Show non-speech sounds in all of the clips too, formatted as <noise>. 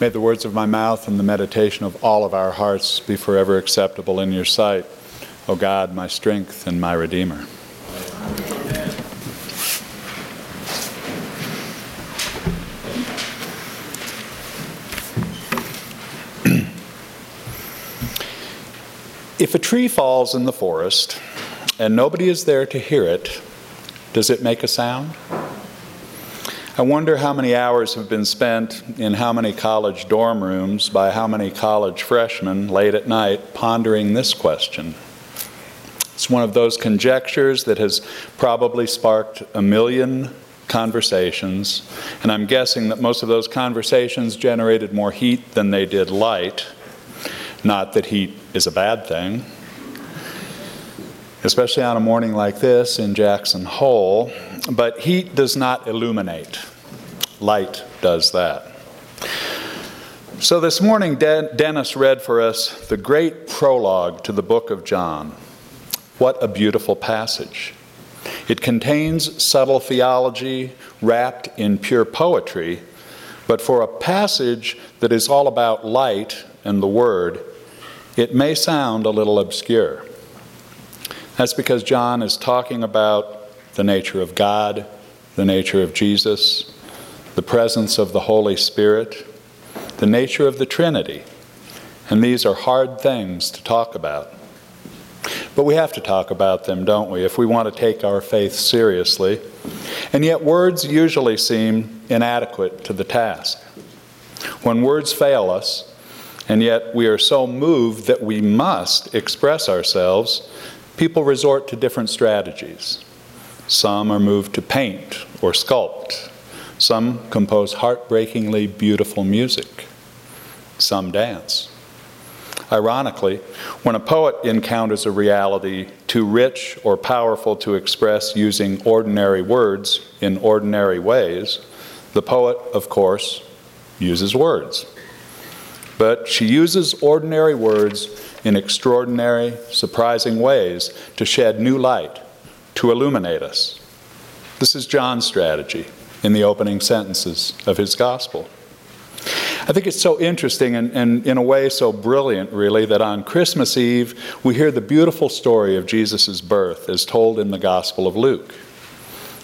May the words of my mouth and the meditation of all of our hearts be forever acceptable in your sight, O God, my strength and my Redeemer. <clears throat> if a tree falls in the forest and nobody is there to hear it, does it make a sound? I wonder how many hours have been spent in how many college dorm rooms by how many college freshmen late at night pondering this question. It's one of those conjectures that has probably sparked a million conversations, and I'm guessing that most of those conversations generated more heat than they did light. Not that heat is a bad thing, especially on a morning like this in Jackson Hole, but heat does not illuminate. Light does that. So this morning, De- Dennis read for us the great prologue to the book of John. What a beautiful passage. It contains subtle theology wrapped in pure poetry, but for a passage that is all about light and the Word, it may sound a little obscure. That's because John is talking about the nature of God, the nature of Jesus, the presence of the Holy Spirit, the nature of the Trinity. And these are hard things to talk about. But we have to talk about them, don't we, if we want to take our faith seriously. And yet, words usually seem inadequate to the task. When words fail us, and yet we are so moved that we must express ourselves, people resort to different strategies. Some are moved to paint or sculpt. Some compose heartbreakingly beautiful music. Some dance. Ironically, when a poet encounters a reality too rich or powerful to express using ordinary words in ordinary ways, the poet, of course, uses words. But she uses ordinary words in extraordinary, surprising ways to shed new light to illuminate us. This is John's strategy in the opening sentences of his gospel. I think it's so interesting and, and, in a way so brilliant, really, that on Christmas Eve we hear the beautiful story of Jesus' birth as told in the Gospel of Luke.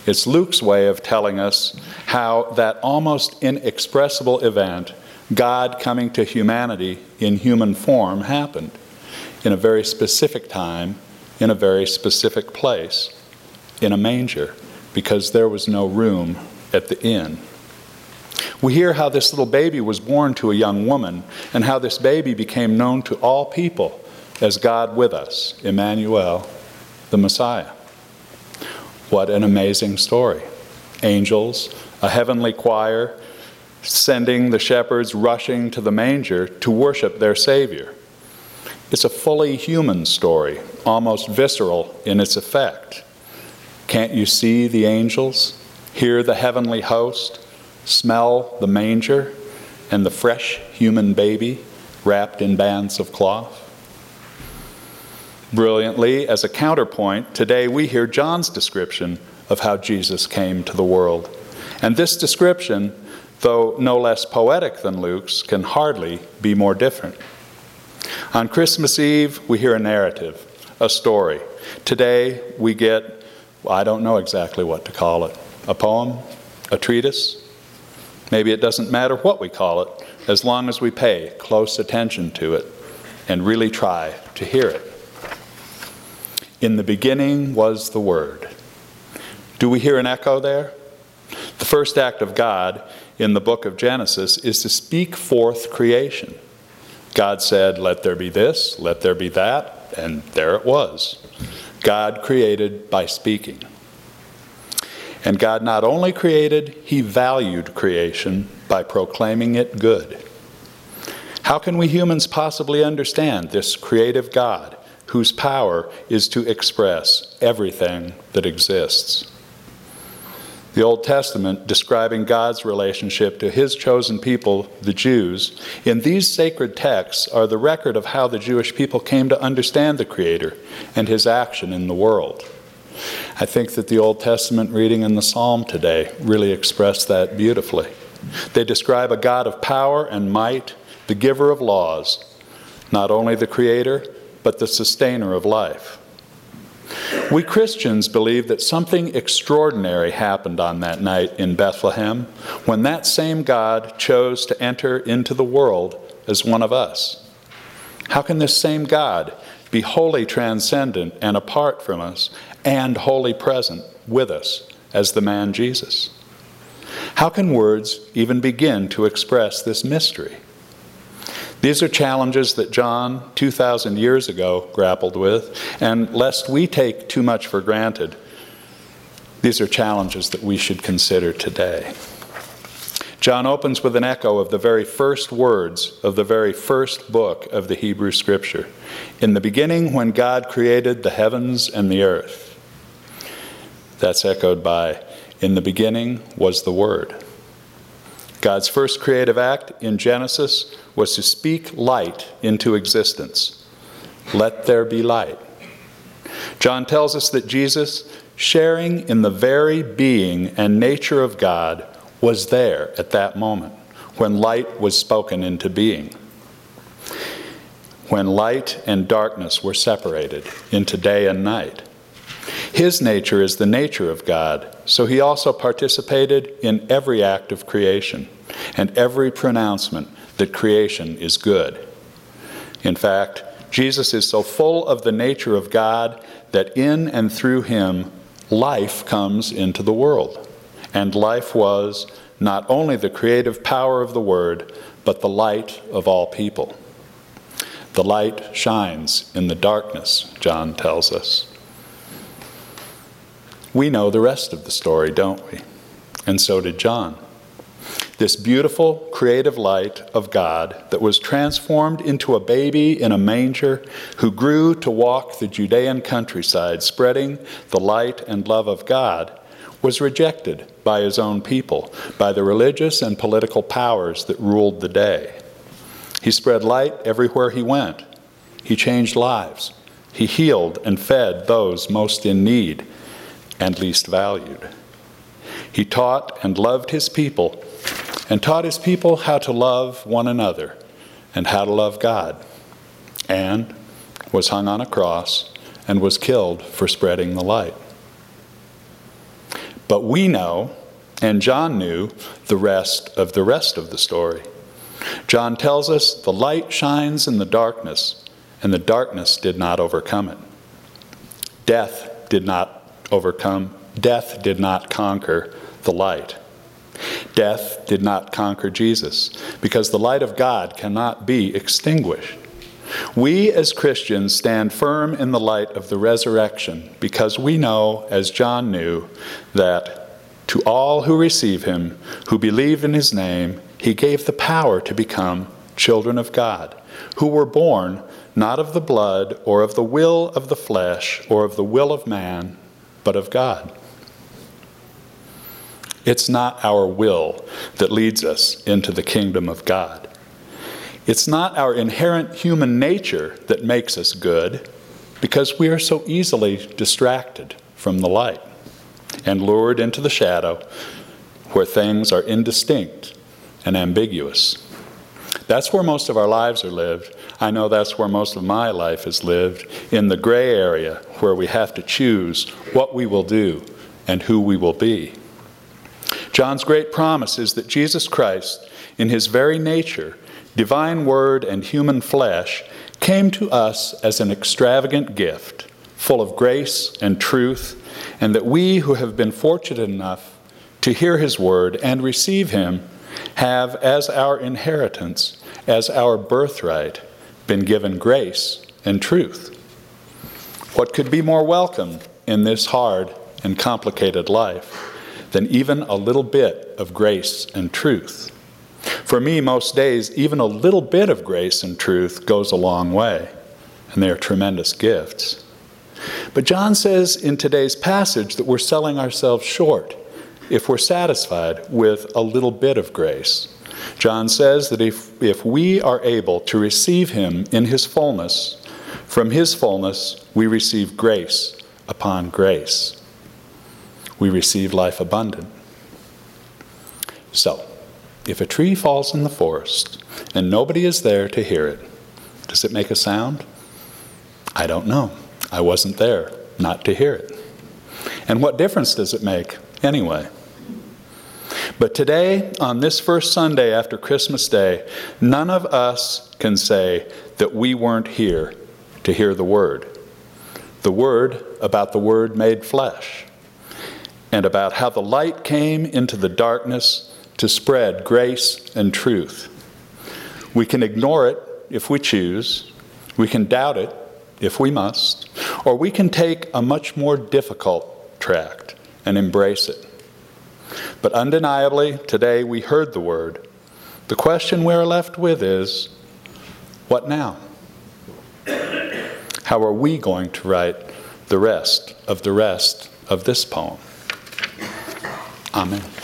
It's Luke's way of telling us how that almost inexpressible event, God coming to humanity in human form, happened in a very specific time, in a very specific place in a manger because there was no room at the inn. We hear how this little baby was born to a young woman and how this baby became known to all people as God with us, Emmanuel, the Messiah. What an amazing story. Angels, a heavenly choir, sending the shepherds rushing to the manger to worship their Savior. It's a fully human story, almost visceral in its effect. Can't you see the angels, hear the heavenly host, smell the manger and the fresh human baby wrapped in bands of cloth? Brilliantly, as a counterpoint, today we hear John's description of how Jesus came to the world. And this description, though no less poetic than Luke's, can hardly be more different. On Christmas Eve, we hear a narrative, a story. Today, we get I don't know exactly what to call it a poem, a treatise. Maybe it doesn't matter what we call it, as long as we pay close attention to it and really try to hear it. In the beginning was the Word. Do we hear an echo there? The first act of God in the book of Genesis is to speak forth creation. God said, Let there be this, let there be that, and there it was. God created by speaking. And God not only created, He valued creation by proclaiming it good. How can we humans possibly understand this creative God whose power is to express everything that exists? The Old Testament describing God's relationship to his chosen people, the Jews, in these sacred texts are the record of how the Jewish people came to understand the Creator and his action in the world. I think that the Old Testament reading in the Psalm today really expressed that beautifully. They describe a God of power and might, the giver of laws, not only the creator, but the sustainer of life. We Christians believe that something extraordinary happened on that night in Bethlehem when that same God chose to enter into the world as one of us. How can this same God be wholly transcendent and apart from us and wholly present with us as the man Jesus? How can words even begin to express this mystery? These are challenges that John, 2,000 years ago, grappled with, and lest we take too much for granted, these are challenges that we should consider today. John opens with an echo of the very first words of the very first book of the Hebrew Scripture. In the beginning, when God created the heavens and the earth. That's echoed by, In the beginning was the Word. God's first creative act in Genesis was to speak light into existence. Let there be light. John tells us that Jesus, sharing in the very being and nature of God, was there at that moment when light was spoken into being. When light and darkness were separated into day and night. His nature is the nature of God, so he also participated in every act of creation and every pronouncement that creation is good. In fact, Jesus is so full of the nature of God that in and through him life comes into the world. And life was not only the creative power of the Word, but the light of all people. The light shines in the darkness, John tells us. We know the rest of the story, don't we? And so did John. This beautiful creative light of God that was transformed into a baby in a manger who grew to walk the Judean countryside, spreading the light and love of God, was rejected by his own people, by the religious and political powers that ruled the day. He spread light everywhere he went. He changed lives. He healed and fed those most in need and least valued. He taught and loved his people and taught his people how to love one another and how to love God, and was hung on a cross and was killed for spreading the light. But we know, and John knew, the rest of the rest of the story. John tells us the light shines in the darkness, and the darkness did not overcome it. Death did not overcome, death did not conquer the light. Death did not conquer Jesus because the light of God cannot be extinguished. We as Christians stand firm in the light of the resurrection because we know, as John knew, that to all who receive him, who believe in his name, he gave the power to become children of God, who were born not of the blood or of the will of the flesh or of the will of man, but of God. It's not our will that leads us into the kingdom of God. It's not our inherent human nature that makes us good because we are so easily distracted from the light and lured into the shadow where things are indistinct and ambiguous. That's where most of our lives are lived. I know that's where most of my life is lived, in the gray area where we have to choose what we will do and who we will be. John's great promise is that Jesus Christ, in his very nature, divine word and human flesh, came to us as an extravagant gift, full of grace and truth, and that we who have been fortunate enough to hear his word and receive him have, as our inheritance, as our birthright, been given grace and truth. What could be more welcome in this hard and complicated life? than even a little bit of grace and truth. For me, most days, even a little bit of grace and truth goes a long way, and they are tremendous gifts. But John says in today's passage that we're selling ourselves short if we're satisfied with a little bit of grace. John says that if, if we are able to receive him in his fullness, from his fullness we receive grace upon grace we receive life abundant. So, if a tree falls in the forest and nobody is there to hear it, does it make a sound? I don't know. I wasn't there not to hear it. And what difference does it make anyway? But today, on this first Sunday after Christmas Day, none of us can say that we weren't here to hear the Word. The Word about the Word made flesh, and about how the light came into the darkness to spread grace and truth. We can ignore it if we choose, we can doubt it if we must, or we can take a much more difficult tract and embrace it. But undeniably, today we heard the word. The question we're left with is what now? How are we going to write the rest of the rest of this poem? Amen. Amen.